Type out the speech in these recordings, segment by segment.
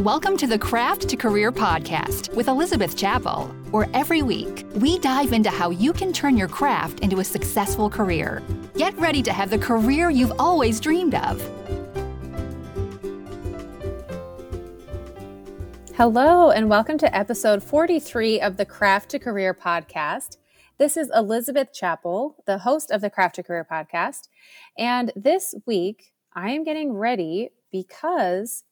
Welcome to the Craft to Career podcast with Elizabeth Chappell, where every week we dive into how you can turn your craft into a successful career. Get ready to have the career you've always dreamed of. Hello, and welcome to episode 43 of the Craft to Career podcast. This is Elizabeth Chappell, the host of the Craft to Career podcast. And this week, I am getting ready because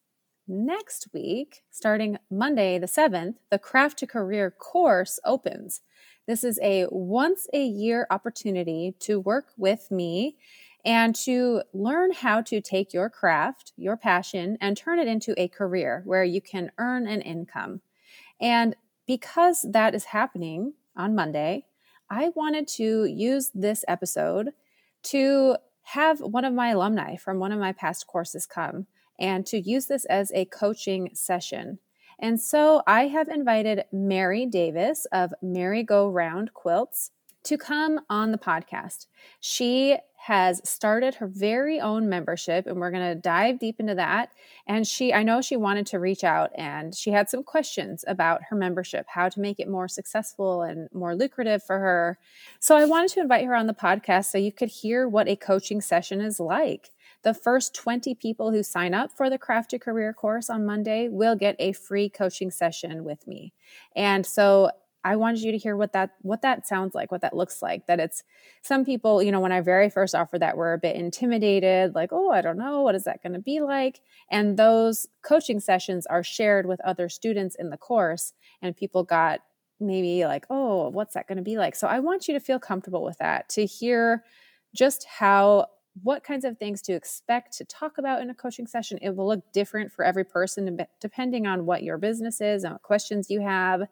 next week, starting Monday the 7th, the Craft to Career course opens. This is a once a year opportunity to work with me and to learn how to take your craft, your passion, and turn it into a career where you can earn an income. And because that is happening on Monday, I wanted to use this episode to have one of my alumni from one of my past courses come and to use this as a coaching session. And so I have invited Mary Davis of Merry Go Round Quilts to come on the podcast. She has started her very own membership and we're going to dive deep into that and she i know she wanted to reach out and she had some questions about her membership how to make it more successful and more lucrative for her so i wanted to invite her on the podcast so you could hear what a coaching session is like the first 20 people who sign up for the Craft to Career course on Monday will get a free coaching session with me. And so I wanted you to hear what that what that sounds like, what that looks like. That it's some people, you know, when I very first offered that were a bit intimidated, like, oh, I don't know, what is that going to be like? And those coaching sessions are shared with other students in the course, and people got maybe like, oh, what's that going to be like? So I want you to feel comfortable with that, to hear just how what kinds of things to expect to talk about in a coaching session. It will look different for every person depending on what your business is and what questions you have.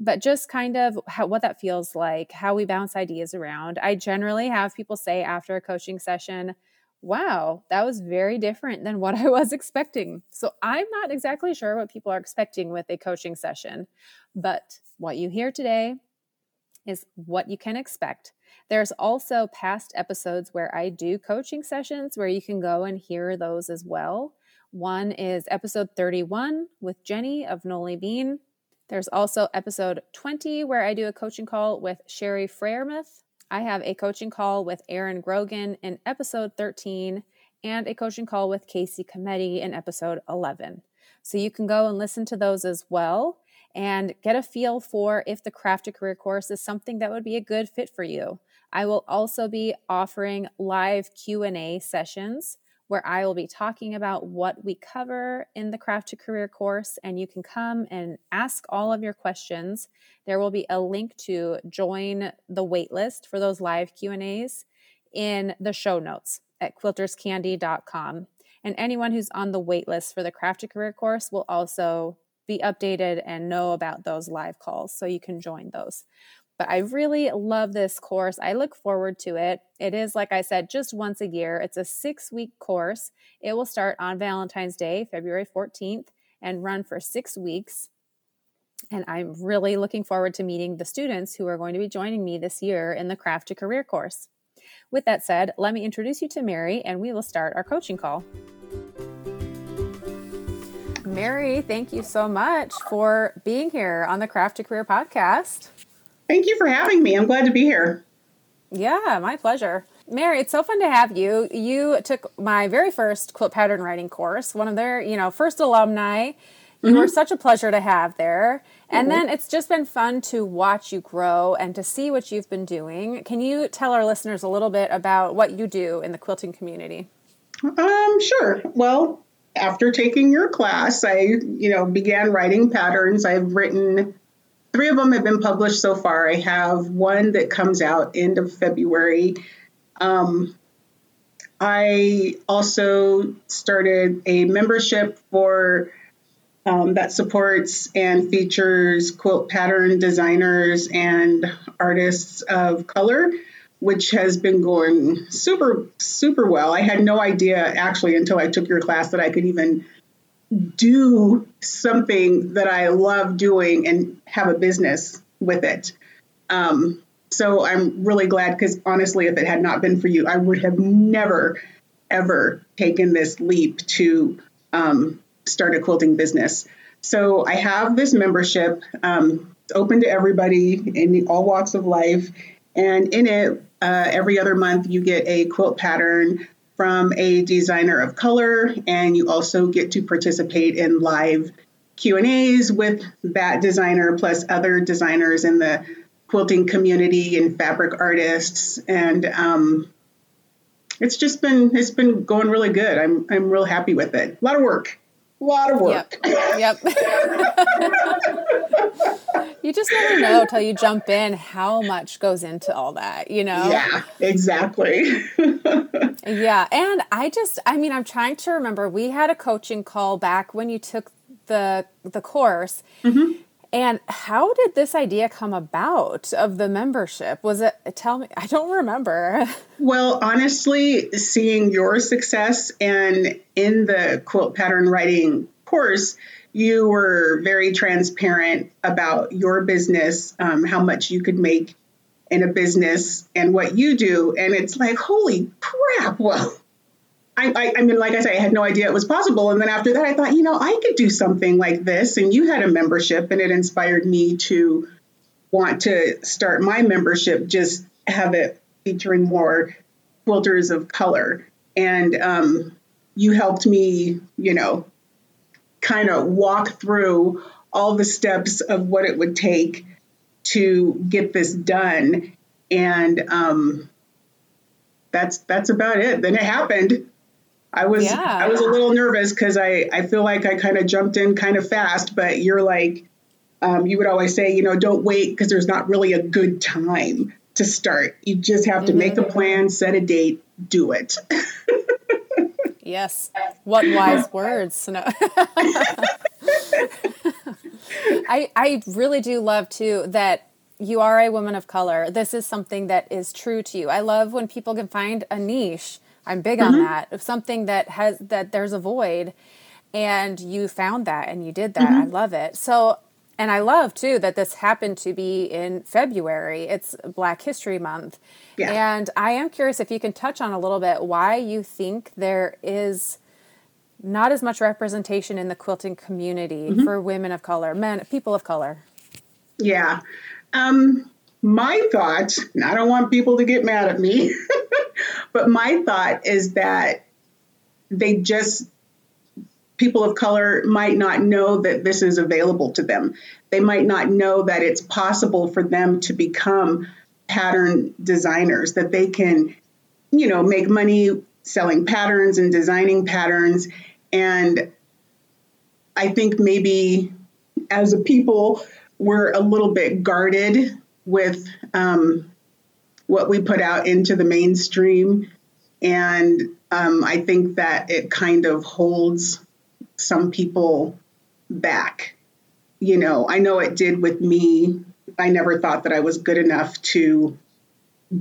But just kind of how, what that feels like, how we bounce ideas around. I generally have people say after a coaching session, wow, that was very different than what I was expecting. So I'm not exactly sure what people are expecting with a coaching session, but what you hear today is what you can expect. There's also past episodes where I do coaching sessions where you can go and hear those as well. One is episode 31 with Jenny of Noli Bean. There's also episode 20 where I do a coaching call with Sherry Freiermuth. I have a coaching call with Aaron Grogan in episode 13 and a coaching call with Casey Cometti in episode 11. So you can go and listen to those as well and get a feel for if the Craft to Career course is something that would be a good fit for you. I will also be offering live Q&A sessions where I will be talking about what we cover in the Craft to Career course and you can come and ask all of your questions. There will be a link to join the waitlist for those live Q&As in the show notes at quilterscandy.com. And anyone who's on the waitlist for the Craft to Career course will also be updated and know about those live calls so you can join those. But I really love this course. I look forward to it. It is, like I said, just once a year. It's a six week course. It will start on Valentine's Day, February 14th, and run for six weeks. And I'm really looking forward to meeting the students who are going to be joining me this year in the Craft to Career course. With that said, let me introduce you to Mary and we will start our coaching call. Mary, thank you so much for being here on the Craft to Career podcast. Thank you for having me. I'm glad to be here. Yeah, my pleasure. Mary, it's so fun to have you. You took my very first quilt pattern writing course, one of their, you know, first alumni. You mm-hmm. were such a pleasure to have there. And mm-hmm. then it's just been fun to watch you grow and to see what you've been doing. Can you tell our listeners a little bit about what you do in the quilting community? Um, sure. Well, after taking your class, I, you know, began writing patterns. I've written three of them have been published so far. I have one that comes out end of February. Um, I also started a membership for um, that supports and features quilt pattern designers and artists of color which has been going super, super well. I had no idea actually until I took your class that I could even do something that I love doing and have a business with it. Um, so I'm really glad because honestly, if it had not been for you, I would have never, ever taken this leap to um, start a quilting business. So I have this membership. Um, it's open to everybody in all walks of life. And in it, uh, every other month, you get a quilt pattern from a designer of color, and you also get to participate in live Q and A's with that designer plus other designers in the quilting community and fabric artists, and um, it's just been it's been going really good. I'm I'm real happy with it. A lot of work, a lot of work. Yep. yep. you just never know till you jump in how much goes into all that, you know? Yeah, exactly. yeah. And I just, I mean, I'm trying to remember, we had a coaching call back when you took the the course. Mm-hmm. And how did this idea come about of the membership? Was it, tell me, I don't remember. Well, honestly, seeing your success and in the quilt pattern writing course, you were very transparent about your business, um, how much you could make in a business and what you do. And it's like, holy crap, well, I, I, I, mean, like I said, I had no idea it was possible. And then after that, I thought, you know, I could do something like this. And you had a membership, and it inspired me to want to start my membership, just have it featuring more quilters of color. And um, you helped me, you know, kind of walk through all the steps of what it would take to get this done. And um, that's that's about it. Then it happened. I was yeah. I was a little nervous because I I feel like I kind of jumped in kind of fast, but you're like um, you would always say, you know, don't wait because there's not really a good time to start. You just have to mm-hmm. make a plan, set a date, do it. yes. What wise words. No. I I really do love too that you are a woman of color. This is something that is true to you. I love when people can find a niche I'm big mm-hmm. on that. If something that has that there's a void and you found that and you did that. Mm-hmm. I love it. So and I love too that this happened to be in February. It's Black History Month. Yeah. And I am curious if you can touch on a little bit why you think there is not as much representation in the quilting community mm-hmm. for women of color, men, people of color. Yeah. Um, my thoughts, and I don't want people to get mad at me, but my thought is that they just, people of color might not know that this is available to them. They might not know that it's possible for them to become pattern designers, that they can, you know, make money selling patterns and designing patterns. And I think maybe as a people, we're a little bit guarded with um, what we put out into the mainstream. And um, I think that it kind of holds some people back. You know, I know it did with me. I never thought that I was good enough to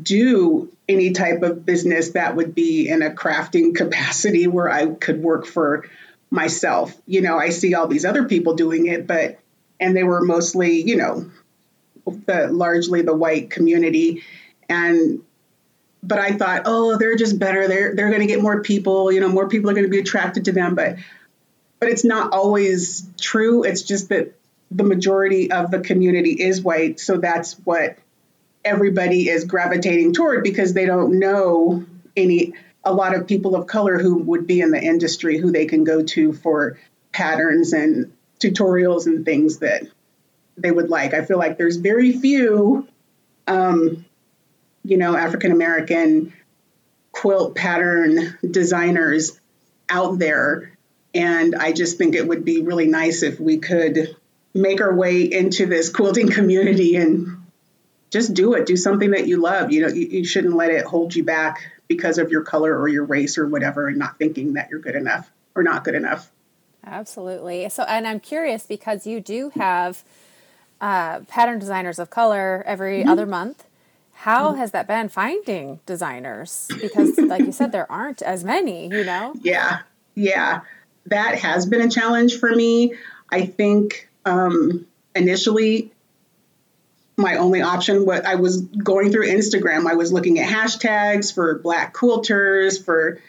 do any type of business that would be in a crafting capacity where I could work for myself. You know, I see all these other people doing it, but, and they were mostly, you know, the largely the white community and but I thought, oh, they're just better. They're they're going to get more people. You know, more people are going to be attracted to them. But but it's not always true. It's just that the majority of the community is white, so that's what everybody is gravitating toward because they don't know any a lot of people of color who would be in the industry who they can go to for patterns and tutorials and things that they would like. I feel like there's very few, um, you know, African American quilt pattern designers out there. And I just think it would be really nice if we could make our way into this quilting community and just do it. Do something that you love. You know, you, you shouldn't let it hold you back because of your color or your race or whatever and not thinking that you're good enough or not good enough. Absolutely. So, and I'm curious because you do have uh, pattern designers of color every mm-hmm. other month. How mm-hmm. has that been finding designers? Because, like you said, there aren't as many, you know? Yeah, yeah. That has been a challenge for me. I think um, initially, my only option what I was going through Instagram. I was looking at hashtags for black quilters, for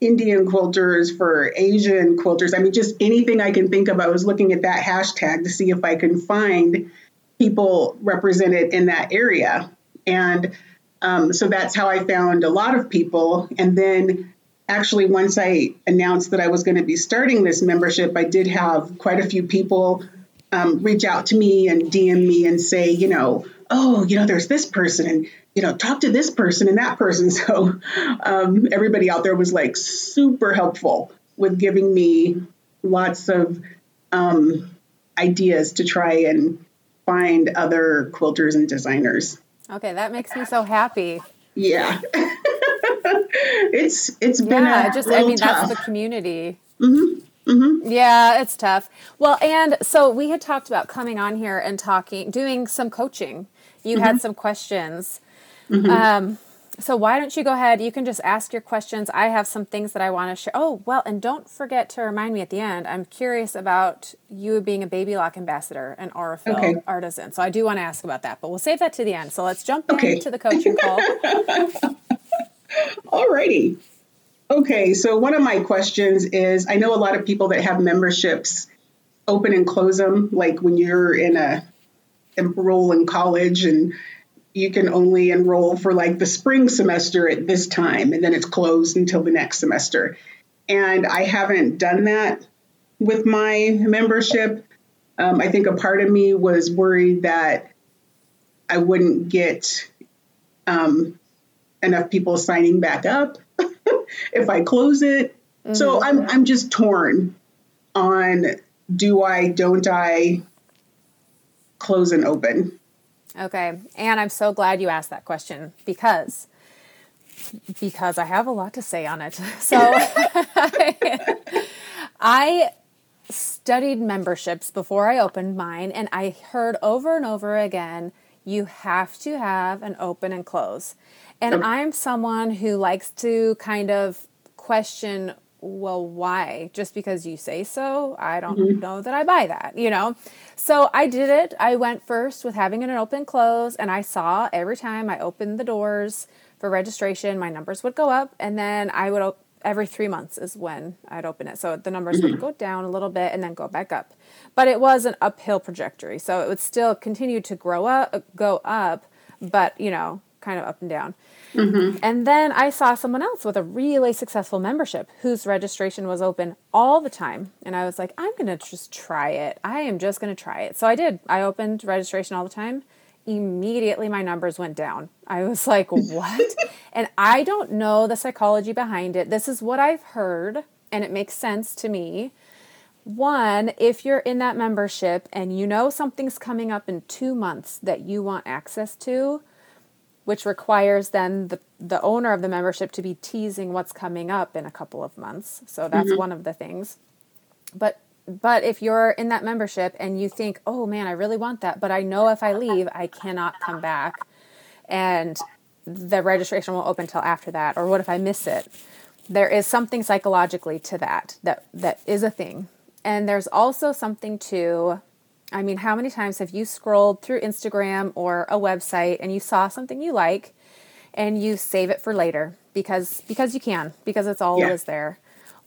Indian quilters, for Asian quilters. I mean, just anything I can think of. I was looking at that hashtag to see if I can find people represented in that area. And um, so that's how I found a lot of people. And then actually, once I announced that I was going to be starting this membership, I did have quite a few people um, reach out to me and DM me and say, you know, oh, you know, there's this person and, you know, talk to this person and that person. So um, everybody out there was like super helpful with giving me lots of um, ideas to try and find other quilters and designers. Okay, that makes me so happy. Yeah. it's it's been yeah, just I mean tough. that's the community. Mm-hmm. Mm-hmm. Yeah, it's tough. Well, and so we had talked about coming on here and talking, doing some coaching. You mm-hmm. had some questions. Mm-hmm. Um, so why don't you go ahead? You can just ask your questions. I have some things that I want to share. Oh, well, and don't forget to remind me at the end. I'm curious about you being a Baby Lock ambassador and Aurifil okay. artisan. So I do want to ask about that, but we'll save that to the end. So let's jump okay. into the coaching call. Alrighty. Okay, so one of my questions is I know a lot of people that have memberships open and close them, like when you're in a enroll in college and you can only enroll for like the spring semester at this time and then it's closed until the next semester. And I haven't done that with my membership. Um, I think a part of me was worried that I wouldn't get um, enough people signing back up if I close it. Mm-hmm. So I'm I'm just torn on do I don't I close and open. Okay. And I'm so glad you asked that question because because I have a lot to say on it. So I studied memberships before I opened mine and I heard over and over again you have to have an open and close. And I'm someone who likes to kind of question, well, why? Just because you say so? I don't mm-hmm. know that I buy that, you know? So I did it. I went first with having it an open close, and I saw every time I opened the doors for registration, my numbers would go up, and then I would every three months is when I'd open it. So the numbers would mm-hmm. go down a little bit and then go back up. But it was an uphill trajectory. So it would still continue to grow up, go up, but you know, kind of up and down. Mm-hmm. And then I saw someone else with a really successful membership whose registration was open all the time. And I was like, I'm going to just try it. I am just going to try it. So I did. I opened registration all the time. Immediately, my numbers went down. I was like, what? and I don't know the psychology behind it. This is what I've heard, and it makes sense to me. One, if you're in that membership and you know something's coming up in two months that you want access to, which requires then the, the owner of the membership to be teasing what's coming up in a couple of months. So that's mm-hmm. one of the things. But but if you're in that membership and you think, "Oh man, I really want that, but I know if I leave, I cannot come back." And the registration won't open until after that or what if I miss it? There is something psychologically to that that that is a thing. And there's also something to I mean, how many times have you scrolled through Instagram or a website and you saw something you like and you save it for later because because you can, because it's always yeah. there.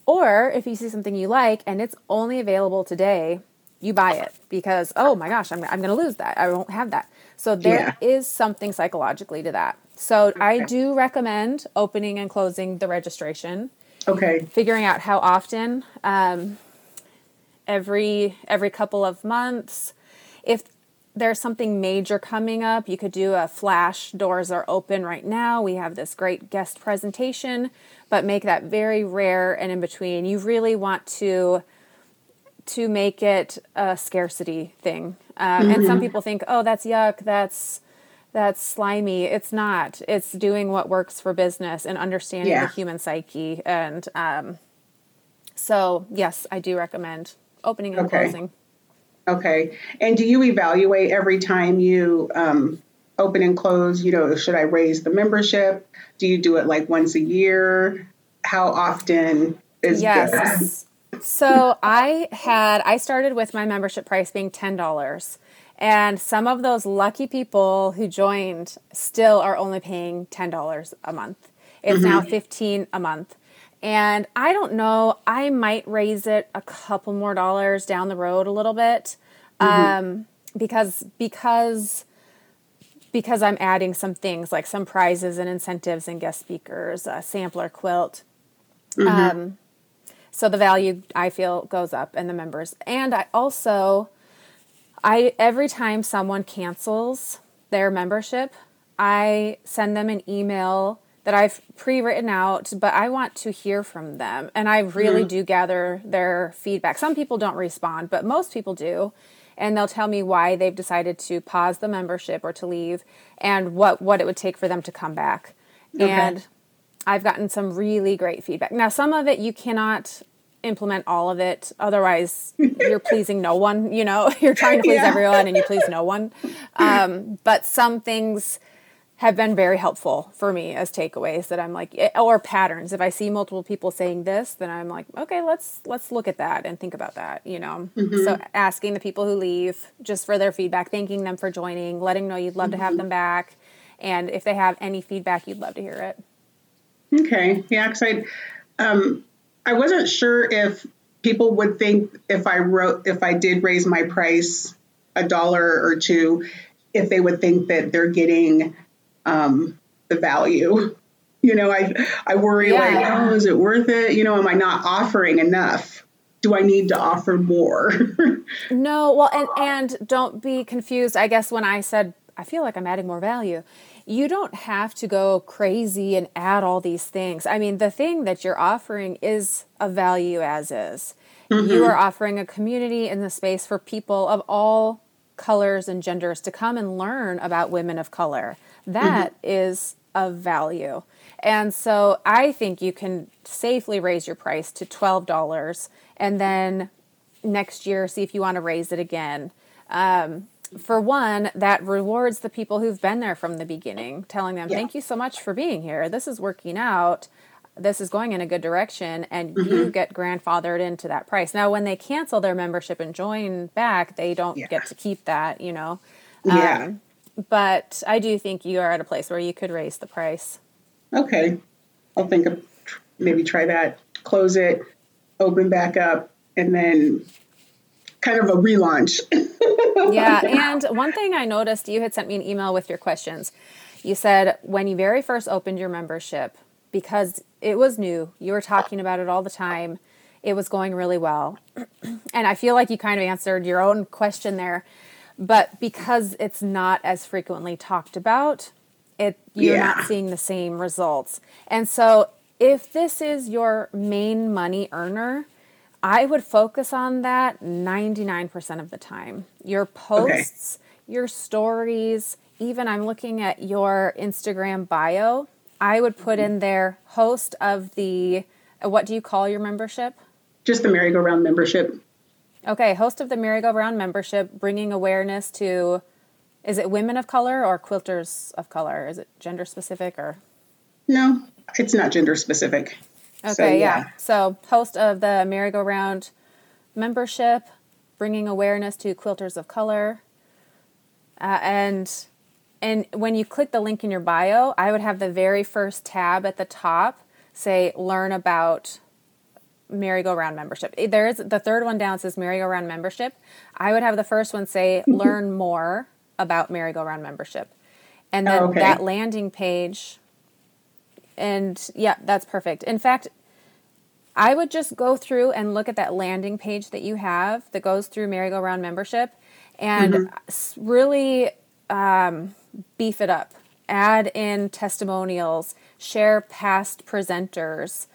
Or if you see something you like and it's only available today, you buy it because oh my gosh, I'm I'm going to lose that. I won't have that. So there yeah. is something psychologically to that. So okay. I do recommend opening and closing the registration. Okay. Figuring out how often. Um, every every couple of months. If there's something major coming up, you could do a flash doors are open right now. We have this great guest presentation, but make that very rare and in between. You really want to to make it a scarcity thing. Um, mm-hmm. And some mm-hmm. people think, oh, that's yuck. That's that's slimy. It's not. It's doing what works for business and understanding yeah. the human psyche. And um, so, yes, I do recommend opening and okay. closing. Okay. And do you evaluate every time you um, open and close? You know, should I raise the membership? Do you do it like once a year? How often is yes? Good? so I had I started with my membership price being ten dollars. And some of those lucky people who joined still are only paying $10 a month. It's mm-hmm. now 15 a month. And I don't know, I might raise it a couple more dollars down the road a little bit. Mm-hmm. Um, because because because I'm adding some things like some prizes and incentives and guest speakers, a sampler quilt. Mm-hmm. Um, so the value I feel goes up and the members. And I also I every time someone cancels their membership, I send them an email that I've pre-written out, but I want to hear from them. And I really mm-hmm. do gather their feedback. Some people don't respond, but most people do. And they'll tell me why they've decided to pause the membership or to leave and what what it would take for them to come back. Okay. And I've gotten some really great feedback. Now some of it you cannot implement all of it otherwise you're pleasing no one you know you're trying to please yeah. everyone and you please no one um, but some things have been very helpful for me as takeaways that I'm like eh, or patterns. If I see multiple people saying this, then I'm like, okay, let's let's look at that and think about that, you know. Mm-hmm. So asking the people who leave just for their feedback, thanking them for joining, letting know you'd love mm-hmm. to have mm-hmm. them back, and if they have any feedback, you'd love to hear it. Okay. Yeah, cuz I um I wasn't sure if people would think if I wrote if I did raise my price a dollar or two if they would think that they're getting um, the value. You know, I I worry yeah. like, oh, is it worth it? You know, am I not offering enough? Do I need to offer more? no, well, and and don't be confused. I guess when I said I feel like I'm adding more value, you don't have to go crazy and add all these things. I mean, the thing that you're offering is a value as is. Mm-hmm. You are offering a community in the space for people of all colors and genders to come and learn about women of color. That mm-hmm. is of value. And so I think you can safely raise your price to $12 and then next year see if you want to raise it again. Um, for one, that rewards the people who've been there from the beginning, telling them, yeah. thank you so much for being here. This is working out. This is going in a good direction, and mm-hmm. you get grandfathered into that price. Now, when they cancel their membership and join back, they don't yeah. get to keep that, you know. Yeah. Um, but I do think you are at a place where you could raise the price. Okay. I'll think of maybe try that, close it, open back up, and then kind of a relaunch. yeah. And one thing I noticed, you had sent me an email with your questions. You said when you very first opened your membership, because it was new, you were talking about it all the time, it was going really well. and I feel like you kind of answered your own question there but because it's not as frequently talked about it you're yeah. not seeing the same results and so if this is your main money earner i would focus on that 99% of the time your posts okay. your stories even i'm looking at your instagram bio i would put in there host of the what do you call your membership just the merry-go-round membership Okay, host of the merry-go-round membership, bringing awareness to, is it women of color or quilters of color? Is it gender specific or? No, it's not gender specific. Okay, so, yeah. yeah. So, host of the merry-go-round membership, bringing awareness to quilters of color, uh, and and when you click the link in your bio, I would have the very first tab at the top say learn about merry-go-round membership. There is the third one down says merry-go-round membership. I would have the first one say learn more about merry-go-round membership. And then oh, okay. that landing page and yeah, that's perfect. In fact, I would just go through and look at that landing page that you have that goes through merry-go-round membership and mm-hmm. really um, beef it up. Add in testimonials, share past presenters,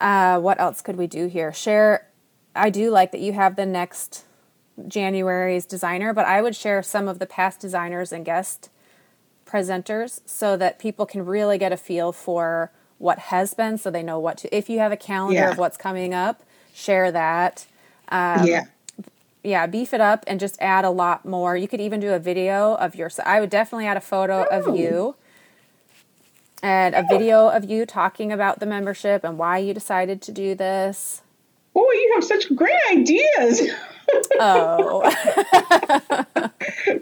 uh, what else could we do here? Share. I do like that you have the next January's designer, but I would share some of the past designers and guest presenters so that people can really get a feel for what has been so they know what to if you have a calendar yeah. of what's coming up share that um, yeah yeah beef it up and just add a lot more you could even do a video of your i would definitely add a photo oh. of you and a video of you talking about the membership and why you decided to do this. Oh, you have such great ideas. oh.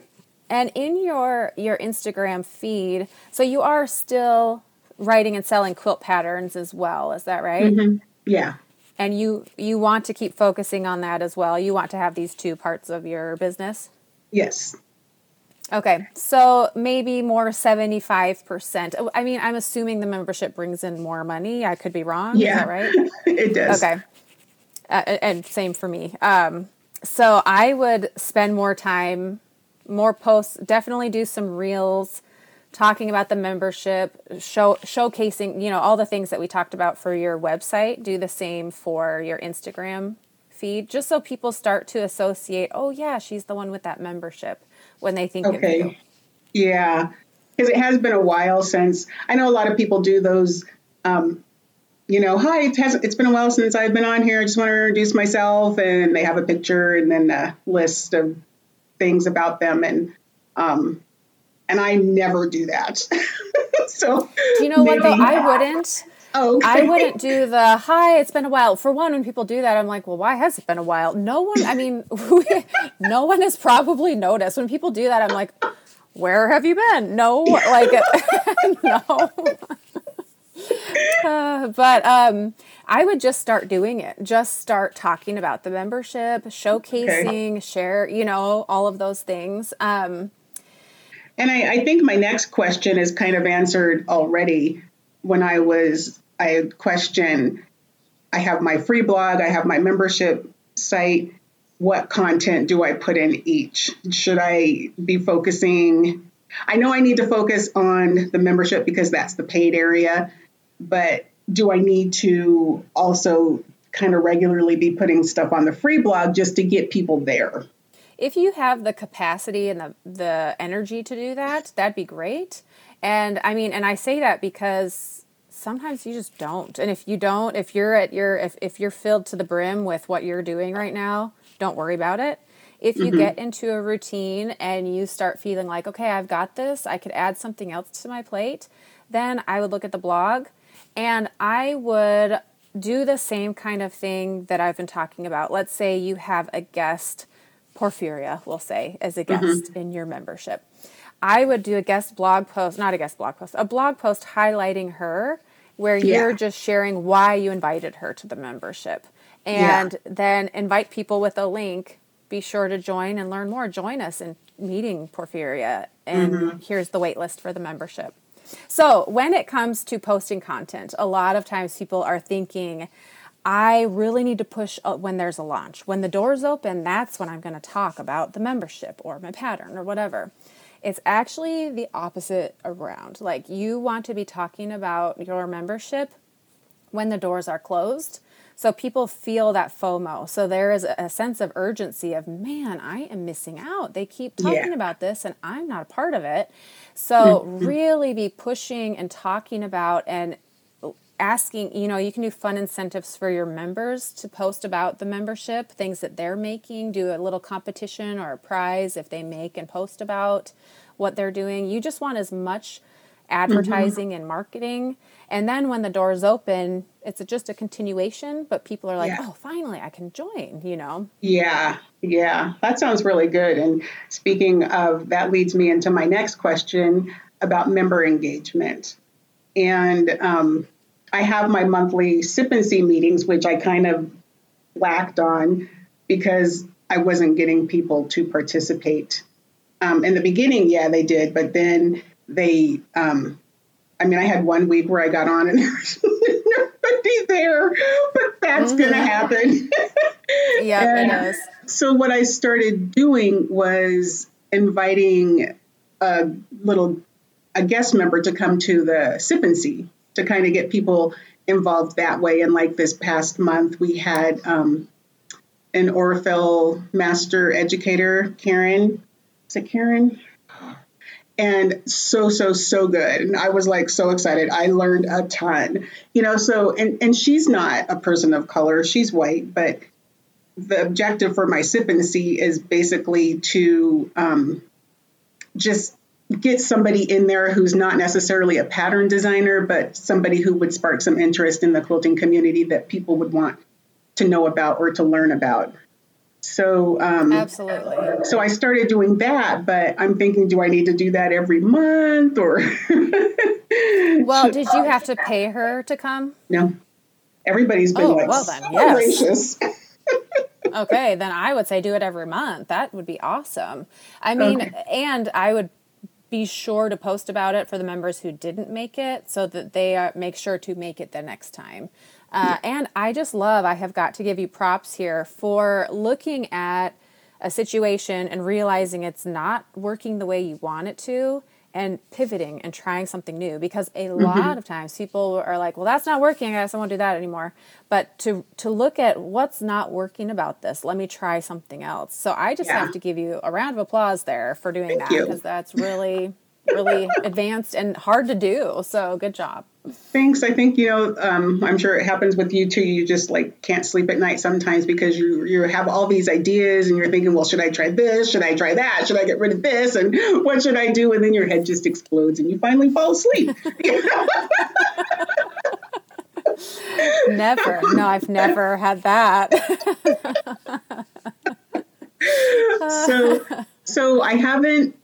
and in your your Instagram feed, so you are still writing and selling quilt patterns as well. Is that right? Mm-hmm. Yeah. And you you want to keep focusing on that as well. You want to have these two parts of your business. Yes. Okay, so maybe more 75%. I mean, I'm assuming the membership brings in more money. I could be wrong. Yeah. Is that right? it does. Okay. Uh, and same for me. Um, so I would spend more time, more posts, definitely do some reels talking about the membership, show showcasing, you know, all the things that we talked about for your website. Do the same for your Instagram feed just so people start to associate, "Oh yeah, she's the one with that membership." when they think okay. of you. Yeah. Because it has been a while since I know a lot of people do those um, you know, hi, it has it's been a while since I've been on here. I just want to introduce myself, and they have a picture and then a list of things about them, and um, and I never do that. so do you know what though? I wouldn't. Oh, okay. I wouldn't do the hi. It's been a while. For one, when people do that, I'm like, well, why has it been a while? No one. I mean, no one has probably noticed. When people do that, I'm like, where have you been? No, like, no. Uh, but um, I would just start doing it. Just start talking about the membership, showcasing, okay. share, you know, all of those things. Um, and I, I, think my next question is kind of answered already when I was, I question, I have my free blog, I have my membership site. What content do I put in each? Should I be focusing? I know I need to focus on the membership because that's the paid area but do I need to also kind of regularly be putting stuff on the free blog just to get people there? If you have the capacity and the, the energy to do that, that'd be great. And I mean, and I say that because sometimes you just don't. And if you don't, if you're at your, if, if you're filled to the brim with what you're doing right now, don't worry about it. If you mm-hmm. get into a routine and you start feeling like, okay, I've got this, I could add something else to my plate, then I would look at the blog and I would do the same kind of thing that I've been talking about. Let's say you have a guest, Porphyria, we'll say, as a mm-hmm. guest mm-hmm. in your membership. I would do a guest blog post, not a guest blog post, a blog post highlighting her where yeah. you're just sharing why you invited her to the membership. And yeah. then invite people with a link. Be sure to join and learn more. Join us in meeting Porphyria. And mm-hmm. here's the wait list for the membership. So, when it comes to posting content, a lot of times people are thinking, I really need to push uh, when there's a launch. When the doors open, that's when I'm going to talk about the membership or my pattern or whatever. It's actually the opposite around. Like, you want to be talking about your membership when the doors are closed. So people feel that FOMO. So there is a sense of urgency of, man, I am missing out. They keep talking yeah. about this and I'm not a part of it. So, mm-hmm. really be pushing and talking about and asking, you know, you can do fun incentives for your members to post about the membership, things that they're making, do a little competition or a prize if they make and post about what they're doing. You just want as much advertising mm-hmm. and marketing. And then when the doors open, it's just a continuation, but people are like, yeah. oh, finally, I can join, you know? Yeah, yeah, that sounds really good. And speaking of, that leads me into my next question about member engagement. And um, I have my monthly sip and see meetings, which I kind of lacked on because I wasn't getting people to participate. Um, in the beginning, yeah, they did, but then they, um, I mean, I had one week where I got on and there was nobody there, but that's mm-hmm. going to happen. yeah, it is. So what I started doing was inviting a little a guest member to come to the sip and see to kind of get people involved that way. And like this past month, we had um, an Aurifil master educator, Karen. Is it Karen? and so so so good and i was like so excited i learned a ton you know so and and she's not a person of color she's white but the objective for my sip and see is basically to um, just get somebody in there who's not necessarily a pattern designer but somebody who would spark some interest in the quilting community that people would want to know about or to learn about So um, absolutely. So I started doing that, but I'm thinking, do I need to do that every month or? well, did you have to pay her to come? No. Everybody's been oh, like, well then, yes. gracious. okay, then I would say do it every month. That would be awesome. I mean, okay. and I would be sure to post about it for the members who didn't make it so that they uh, make sure to make it the next time. Uh, and I just love, I have got to give you props here for looking at a situation and realizing it's not working the way you want it to and pivoting and trying something new because a mm-hmm. lot of times people are like well that's not working i guess i won't do that anymore but to to look at what's not working about this let me try something else so i just yeah. have to give you a round of applause there for doing Thank that because that's really really advanced and hard to do. So good job. Thanks. I think you know. Um, I'm sure it happens with you too. You just like can't sleep at night sometimes because you you have all these ideas and you're thinking, well, should I try this? Should I try that? Should I get rid of this? And what should I do? And then your head just explodes and you finally fall asleep. never. No, I've never had that. so, so I haven't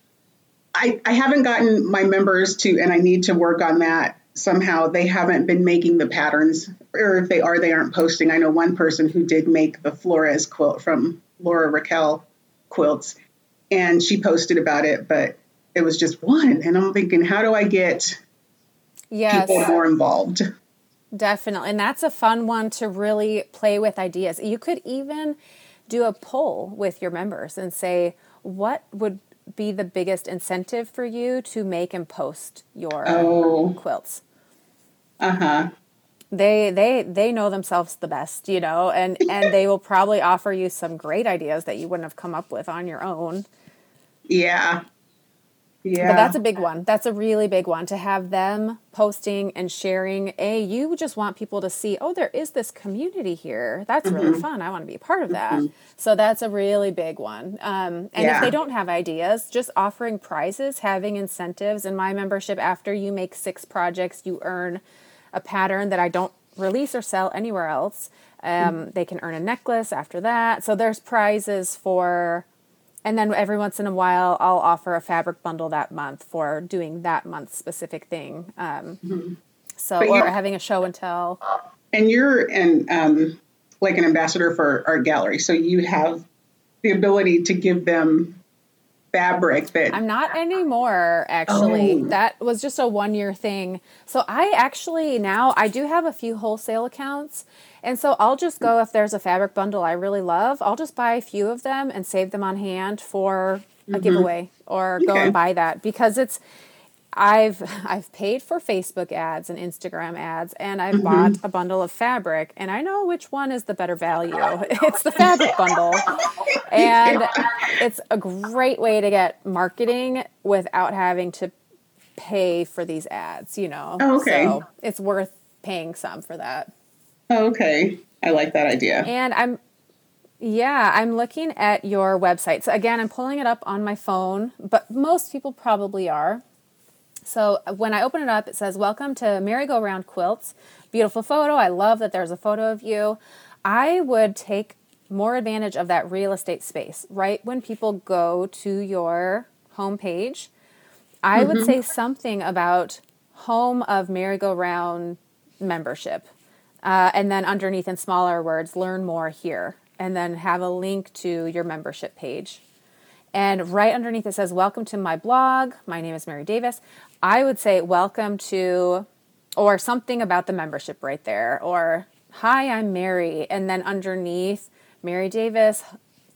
I, I haven't gotten my members to, and I need to work on that somehow. They haven't been making the patterns, or if they are, they aren't posting. I know one person who did make the Flores quilt from Laura Raquel quilts, and she posted about it, but it was just one. And I'm thinking, how do I get yes. people more involved? Definitely. And that's a fun one to really play with ideas. You could even do a poll with your members and say, what would be the biggest incentive for you to make and post your oh. quilts? Uh huh. They they they know themselves the best, you know, and and they will probably offer you some great ideas that you wouldn't have come up with on your own. Yeah. Yeah. But that's a big one. That's a really big one to have them posting and sharing. A, you just want people to see, oh, there is this community here. That's mm-hmm. really fun. I want to be a part of that. Mm-hmm. So that's a really big one. Um, and yeah. if they don't have ideas, just offering prizes, having incentives. In my membership, after you make six projects, you earn a pattern that I don't release or sell anywhere else. Um, mm-hmm. They can earn a necklace after that. So there's prizes for and then every once in a while i'll offer a fabric bundle that month for doing that month specific thing um, mm-hmm. so but or having a show and tell and you're an um, like an ambassador for art gallery so you have the ability to give them fabric that I'm not anymore actually. Oh. That was just a one year thing. So I actually now I do have a few wholesale accounts and so I'll just go if there's a fabric bundle I really love, I'll just buy a few of them and save them on hand for a mm-hmm. giveaway or okay. go and buy that because it's I've I've paid for Facebook ads and Instagram ads and I've mm-hmm. bought a bundle of fabric and I know which one is the better value. It's the fabric bundle. And it's a great way to get marketing without having to pay for these ads, you know. Oh, okay. So it's worth paying some for that. Oh, okay. I like that idea. And I'm yeah, I'm looking at your website. So again, I'm pulling it up on my phone, but most people probably are. So when I open it up, it says, Welcome to Merry-Go-Round Quilts. Beautiful photo. I love that there's a photo of you. I would take more advantage of that real estate space right when people go to your homepage. I mm-hmm. would say something about home of merry-go-round membership. Uh, and then underneath in smaller words, learn more here. And then have a link to your membership page. And right underneath it says, Welcome to my blog. My name is Mary Davis. I would say, Welcome to, or something about the membership right there, or Hi, I'm Mary. And then underneath, Mary Davis,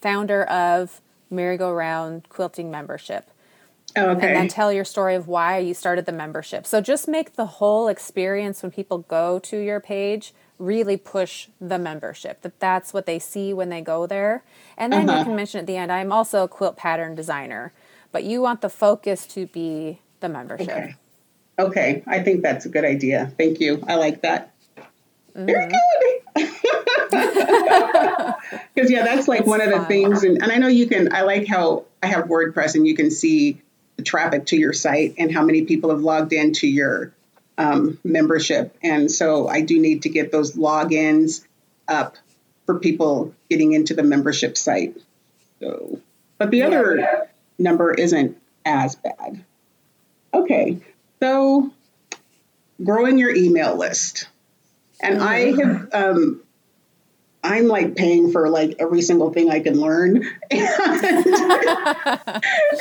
founder of Merry-Go-Round Quilting Membership. Okay. And then tell your story of why you started the membership. So just make the whole experience when people go to your page really push the membership that that's what they see when they go there and then uh-huh. you can mention at the end i'm also a quilt pattern designer but you want the focus to be the membership okay, okay. i think that's a good idea thank you i like that mm-hmm. very good because yeah that's like one of the things and, and i know you can i like how i have wordpress and you can see the traffic to your site and how many people have logged into your um, membership. And so I do need to get those logins up for people getting into the membership site. So, but the other number isn't as bad. Okay, so growing your email list. And I have, um, I'm like paying for like every single thing I can learn. and, and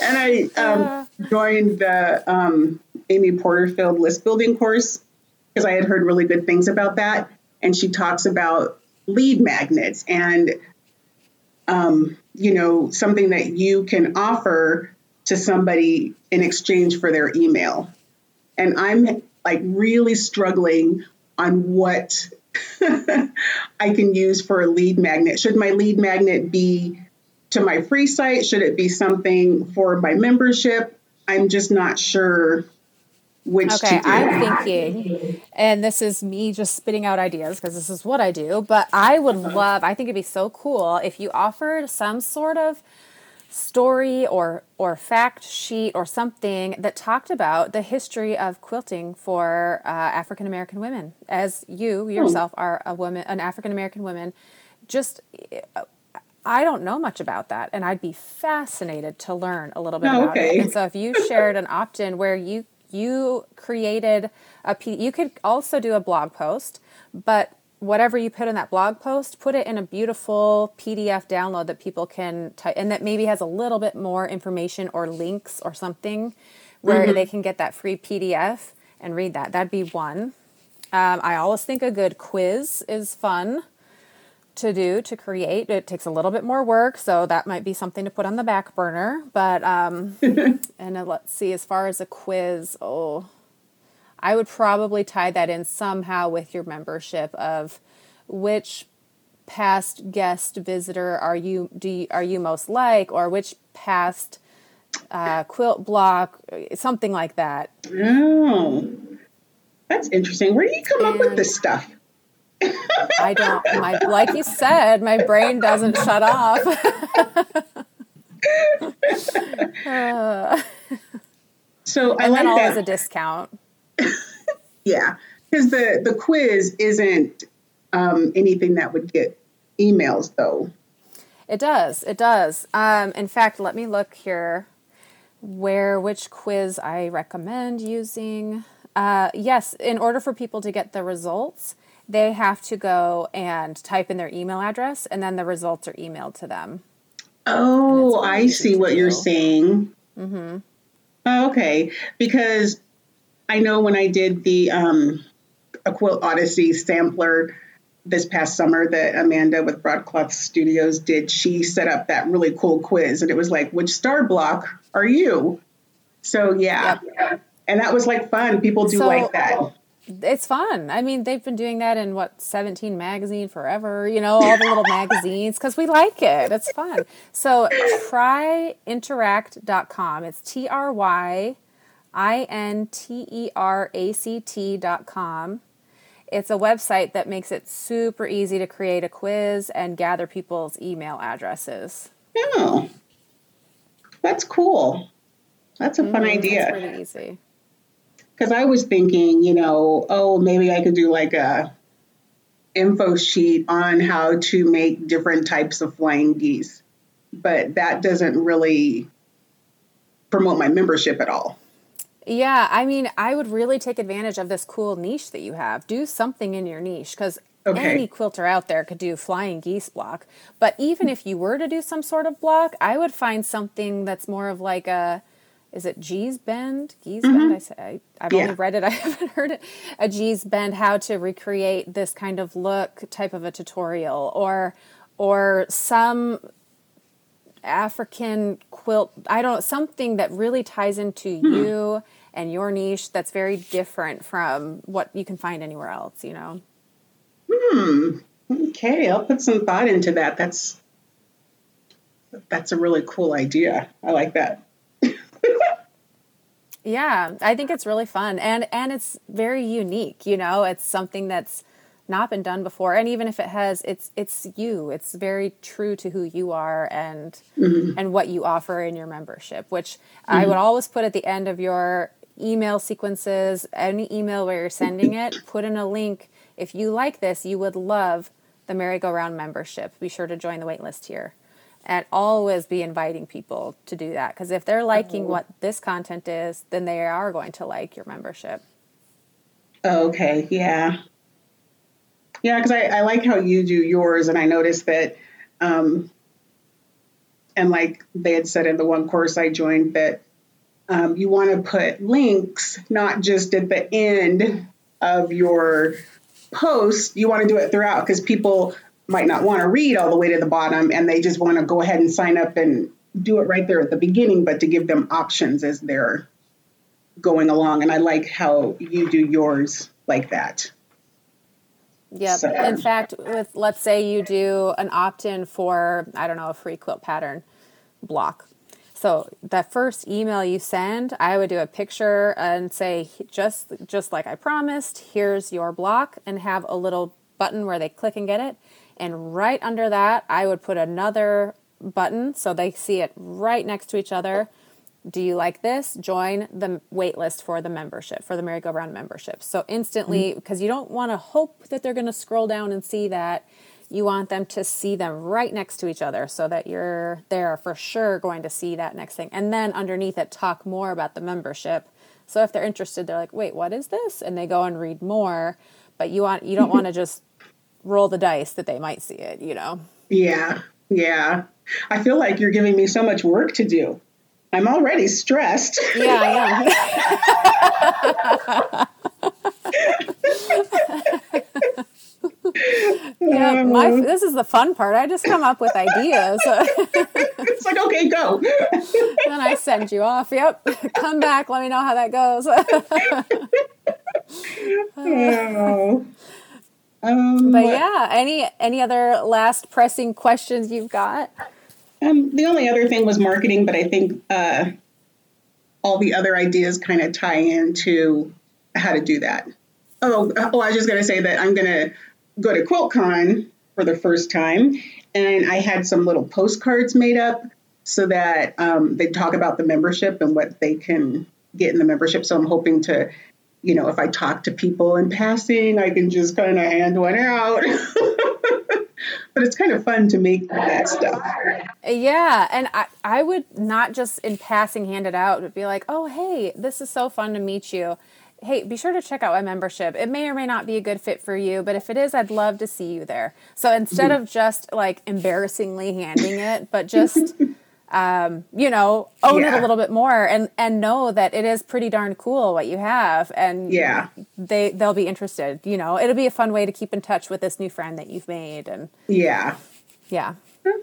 I um, joined the um, Amy Porterfield list building course because I had heard really good things about that. And she talks about lead magnets and, um, you know, something that you can offer to somebody in exchange for their email. And I'm like really struggling on what I can use for a lead magnet. Should my lead magnet be to my free site? Should it be something for my membership? I'm just not sure which to do. okay i'm thinking and this is me just spitting out ideas because this is what i do but i would uh-huh. love i think it'd be so cool if you offered some sort of story or or fact sheet or something that talked about the history of quilting for uh, African American women. As you yourself hmm. are a woman, an African American woman, just I don't know much about that, and I'd be fascinated to learn a little bit oh, about okay. it. And so, if you shared an opt-in where you you created a, you could also do a blog post, but whatever you put in that blog post, put it in a beautiful PDF download that people can type and that maybe has a little bit more information or links or something where mm-hmm. they can get that free PDF and read that. That'd be one. Um, I always think a good quiz is fun to do to create. It takes a little bit more work, so that might be something to put on the back burner. But um, and uh, let's see, as far as a quiz, oh, I would probably tie that in somehow with your membership of which past guest visitor are you do you, are you most like or which past uh, quilt block something like that. Oh that's interesting. Where do you come and up with this stuff? I don't my like you said my brain doesn't shut off. Uh, so i and like that. a discount yeah, because the the quiz isn't um, anything that would get emails though. It does. It does. Um, in fact, let me look here where which quiz I recommend using. Uh, yes, in order for people to get the results, they have to go and type in their email address, and then the results are emailed to them. Oh, I see what do. you're saying. Mm-hmm. okay, because I know when I did the um, a quilt odyssey sampler this past summer that Amanda with Broadcloth Studios did, she set up that really cool quiz, and it was like, "Which star block are you?" So yeah, yep. and that was like fun. People do so, like that. It's fun. I mean, they've been doing that in what 17 magazine forever, you know, all the little magazines because we like it. It's fun. So tryinteract.com. It's T R Y I N T E R A C T dot com. It's a website that makes it super easy to create a quiz and gather people's email addresses. Oh, that's cool. That's a fun mm, idea. pretty easy. Because I was thinking, you know, oh, maybe I could do like a info sheet on how to make different types of flying geese, but that doesn't really promote my membership at all. Yeah, I mean, I would really take advantage of this cool niche that you have. Do something in your niche because okay. any quilter out there could do flying geese block. But even if you were to do some sort of block, I would find something that's more of like a is it Gee's Bend? Gee's mm-hmm. Bend? I say I, have yeah. only read it. I haven't heard it. A Gee's Bend, how to recreate this kind of look type of a tutorial, or or some African quilt. I don't something that really ties into hmm. you and your niche that's very different from what you can find anywhere else. You know. Hmm. Okay, I'll put some thought into that. That's that's a really cool idea. I like that. yeah, I think it's really fun and and it's very unique, you know. It's something that's not been done before and even if it has it's it's you it's very true to who you are and mm-hmm. and what you offer in your membership which mm-hmm. i would always put at the end of your email sequences any email where you're sending it put in a link if you like this you would love the merry-go-round membership. Be sure to join the waitlist here. And always be inviting people to do that because if they're liking oh. what this content is, then they are going to like your membership. Okay, yeah. Yeah, because I, I like how you do yours, and I noticed that, um, and like they had said in the one course I joined, that um, you want to put links not just at the end of your post, you want to do it throughout because people might not want to read all the way to the bottom and they just want to go ahead and sign up and do it right there at the beginning, but to give them options as they're going along. And I like how you do yours like that. Yep. So. In fact, with let's say you do an opt-in for I don't know a free quilt pattern block. So the first email you send, I would do a picture and say just just like I promised, here's your block and have a little button where they click and get it. And right under that, I would put another button so they see it right next to each other do you like this? Join the waitlist for the membership, for the merry-go-round membership. So instantly, because mm-hmm. you don't want to hope that they're going to scroll down and see that. You want them to see them right next to each other so that you're there for sure going to see that next thing. And then underneath it, talk more about the membership. So if they're interested, they're like, wait, what is this? And they go and read more. But you want you don't want to just roll the dice that they might see it, you know? Yeah. Yeah. I feel like you're giving me so much work to do. I'm already stressed. Yeah, I am. yeah, my, uh. this is the fun part. I just come up with ideas. it's like, okay, go. then I send you off. Yep. Come back. Let me know how that goes. oh. Um, but yeah, any any other last pressing questions you've got? Um, the only other thing was marketing, but I think uh, all the other ideas kind of tie into how to do that. Oh, oh, I was just going to say that I'm going to go to QuiltCon for the first time, and I had some little postcards made up so that um, they talk about the membership and what they can get in the membership. So I'm hoping to, you know, if I talk to people in passing, I can just kind of hand one out. but it's kind of fun to make that stuff. Yeah, and I, I would not just in passing hand it out, but be like, oh, hey, this is so fun to meet you. Hey, be sure to check out my membership. It may or may not be a good fit for you, but if it is, I'd love to see you there. So instead mm-hmm. of just like embarrassingly handing it, but just um, you know, own yeah. it a little bit more and and know that it is pretty darn cool what you have and yeah, they they'll be interested. You know, it'll be a fun way to keep in touch with this new friend that you've made and yeah, yeah.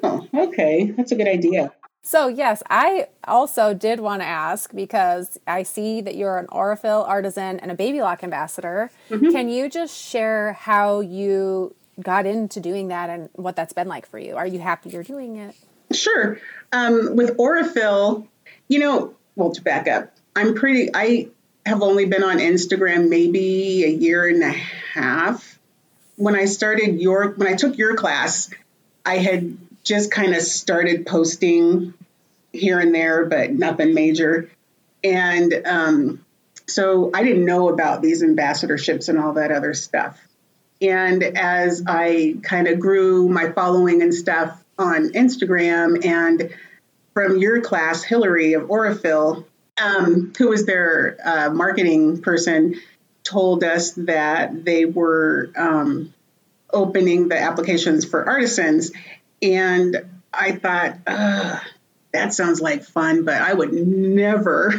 Oh, okay, that's a good idea. So yes, I also did want to ask because I see that you're an Aurifil artisan and a baby lock ambassador. Mm-hmm. Can you just share how you got into doing that and what that's been like for you? Are you happy you're doing it? Sure. Um, with Aurifil, you know, well, to back up, I'm pretty, I have only been on Instagram maybe a year and a half. When I started your, when I took your class, I had just kind of started posting here and there, but nothing major. And um, so I didn't know about these ambassadorships and all that other stuff. And as I kind of grew my following and stuff, on Instagram, and from your class, Hillary of Aurifil, um, who was their uh, marketing person, told us that they were um, opening the applications for artisans. And I thought, that sounds like fun, but I would never,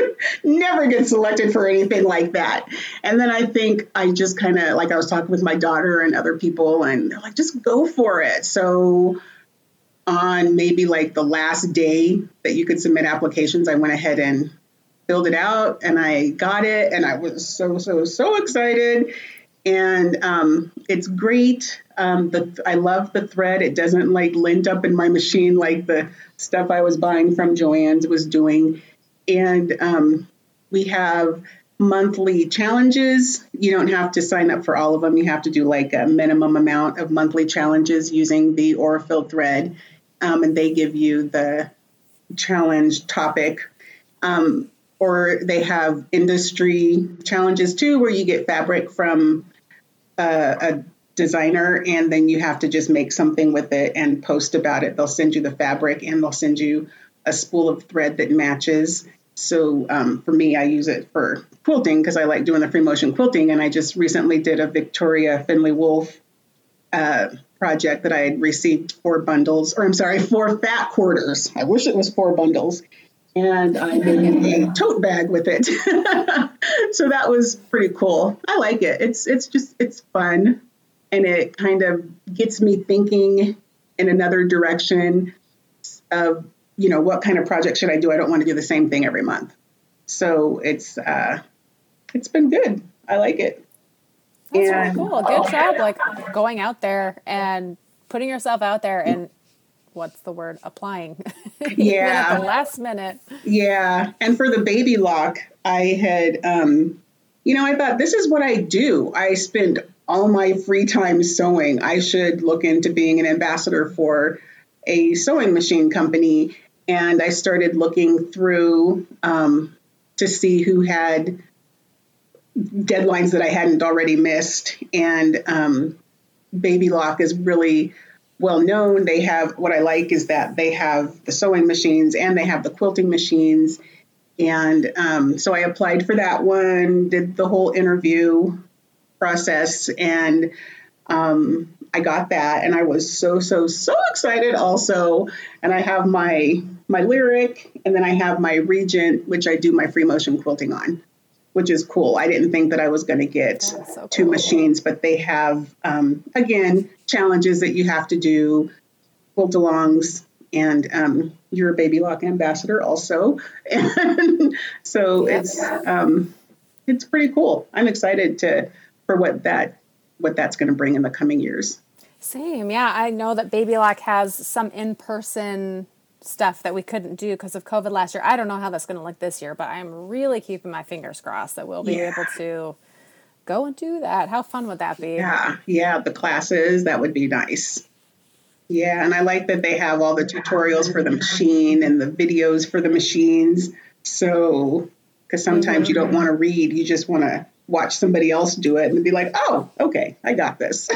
never get selected for anything like that. And then I think I just kind of, like I was talking with my daughter and other people, and they're like, just go for it. So on maybe like the last day that you could submit applications, I went ahead and filled it out and I got it. And I was so, so, so excited. And um, it's great. Um, the, I love the thread. It doesn't like lint up in my machine like the stuff I was buying from Joann's was doing. And um, we have monthly challenges. You don't have to sign up for all of them. You have to do like a minimum amount of monthly challenges using the Aurifil thread um, and they give you the challenge topic. Um, or they have industry challenges too, where you get fabric from uh, a designer and then you have to just make something with it and post about it. They'll send you the fabric and they'll send you a spool of thread that matches. So um, for me, I use it for quilting because I like doing the free motion quilting. And I just recently did a Victoria Findlay Wolfe uh, project that I had received four bundles, or I'm sorry, four fat quarters. I wish it was four bundles. And I made a tote bag with it. so that was pretty cool. I like it. It's it's just it's fun and it kind of gets me thinking in another direction of you know what kind of project should I do? I don't want to do the same thing every month. So it's uh, it's been good. I like it. That's and, really cool. Good job, like going out there and putting yourself out there and what's the word applying yeah at the last minute yeah and for the baby lock i had um you know i thought this is what i do i spend all my free time sewing. I should look into being an ambassador for a sewing machine company. And I started looking through um, to see who had deadlines that I hadn't already missed. And um, Baby Lock is really well known. They have what I like is that they have the sewing machines and they have the quilting machines. And um, so I applied for that one, did the whole interview, process and um, I got that and I was so so so excited also and I have my my lyric and then I have my regent which I do my free motion quilting on which is cool. I didn't think that I was going to get so two cool. machines, but they have um, again challenges that you have to do, quilt alongs, and um, you're a baby lock ambassador also, and so yep. it's um, it's pretty cool. I'm excited to for what that what that's going to bring in the coming years. Same, yeah. I know that Baby Lock has some in person stuff that we couldn't do because of COVID last year. I don't know how that's going to look this year, but I'm really keeping my fingers crossed that we'll be yeah. able to go and do that. How fun would that be? Yeah, yeah. The classes that would be nice. Yeah, and I like that they have all the tutorials for the machine and the videos for the machines. So, because sometimes mm-hmm. you don't want to read, you just want to watch somebody else do it and be like, oh, okay, I got this.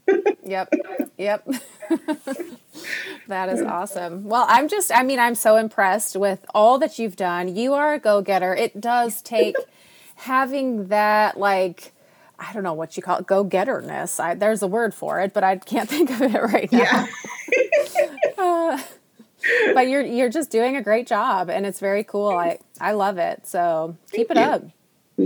yep. Yep. that is awesome. Well, I'm just, I mean, I'm so impressed with all that you've done. You are a go getter. It does take having that, like, I don't know what you call it, go getterness. there's a word for it, but I can't think of it right now. Yeah. uh, but you're you're just doing a great job, and it's very cool. I I love it. So keep Thank it you. up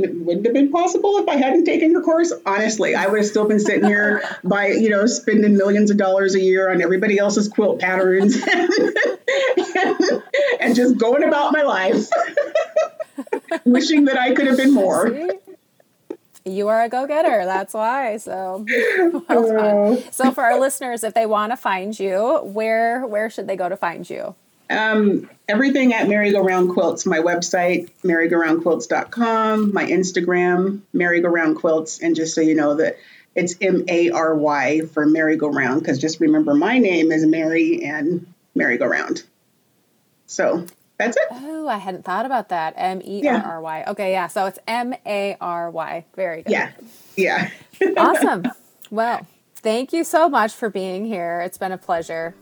wouldn't have been possible if I hadn't taken your course. Honestly, I would have still been sitting here by, you know, spending millions of dollars a year on everybody else's quilt patterns and, and just going about my life, wishing that I could have been more. See? You are a go-getter. That's why. So, well so for our listeners, if they want to find you, where where should they go to find you? Um, everything at Mary-Go-Round Quilts, my website, marygoroundquilts.com, my Instagram, Mary-Go-Round Quilts, and just so you know that it's M A R Y for merry-go-round, because just remember my name is Mary and merry-go-round. So that's it. Oh, I hadn't thought about that. M E R R Y. Okay, yeah. So it's M A R Y. Very good. Yeah. Yeah. awesome. Well, thank you so much for being here. It's been a pleasure.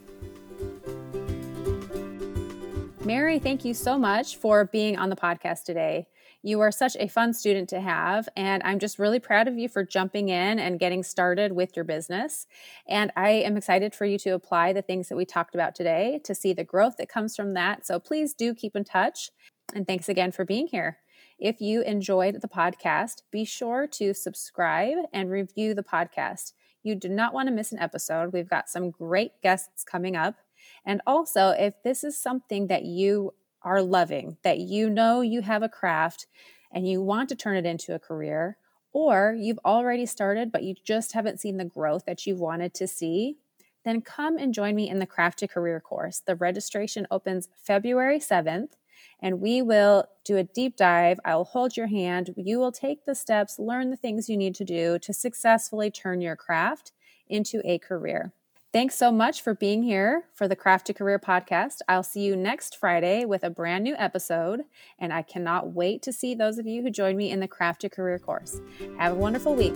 Mary, thank you so much for being on the podcast today. You are such a fun student to have, and I'm just really proud of you for jumping in and getting started with your business. And I am excited for you to apply the things that we talked about today to see the growth that comes from that. So please do keep in touch. And thanks again for being here. If you enjoyed the podcast, be sure to subscribe and review the podcast. You do not want to miss an episode. We've got some great guests coming up. And also, if this is something that you are loving, that you know you have a craft and you want to turn it into a career, or you've already started but you just haven't seen the growth that you wanted to see, then come and join me in the Craft to Career course. The registration opens February 7th and we will do a deep dive. I'll hold your hand. You will take the steps, learn the things you need to do to successfully turn your craft into a career. Thanks so much for being here for the Craft to Career podcast. I'll see you next Friday with a brand new episode, and I cannot wait to see those of you who join me in the Craft to Career course. Have a wonderful week.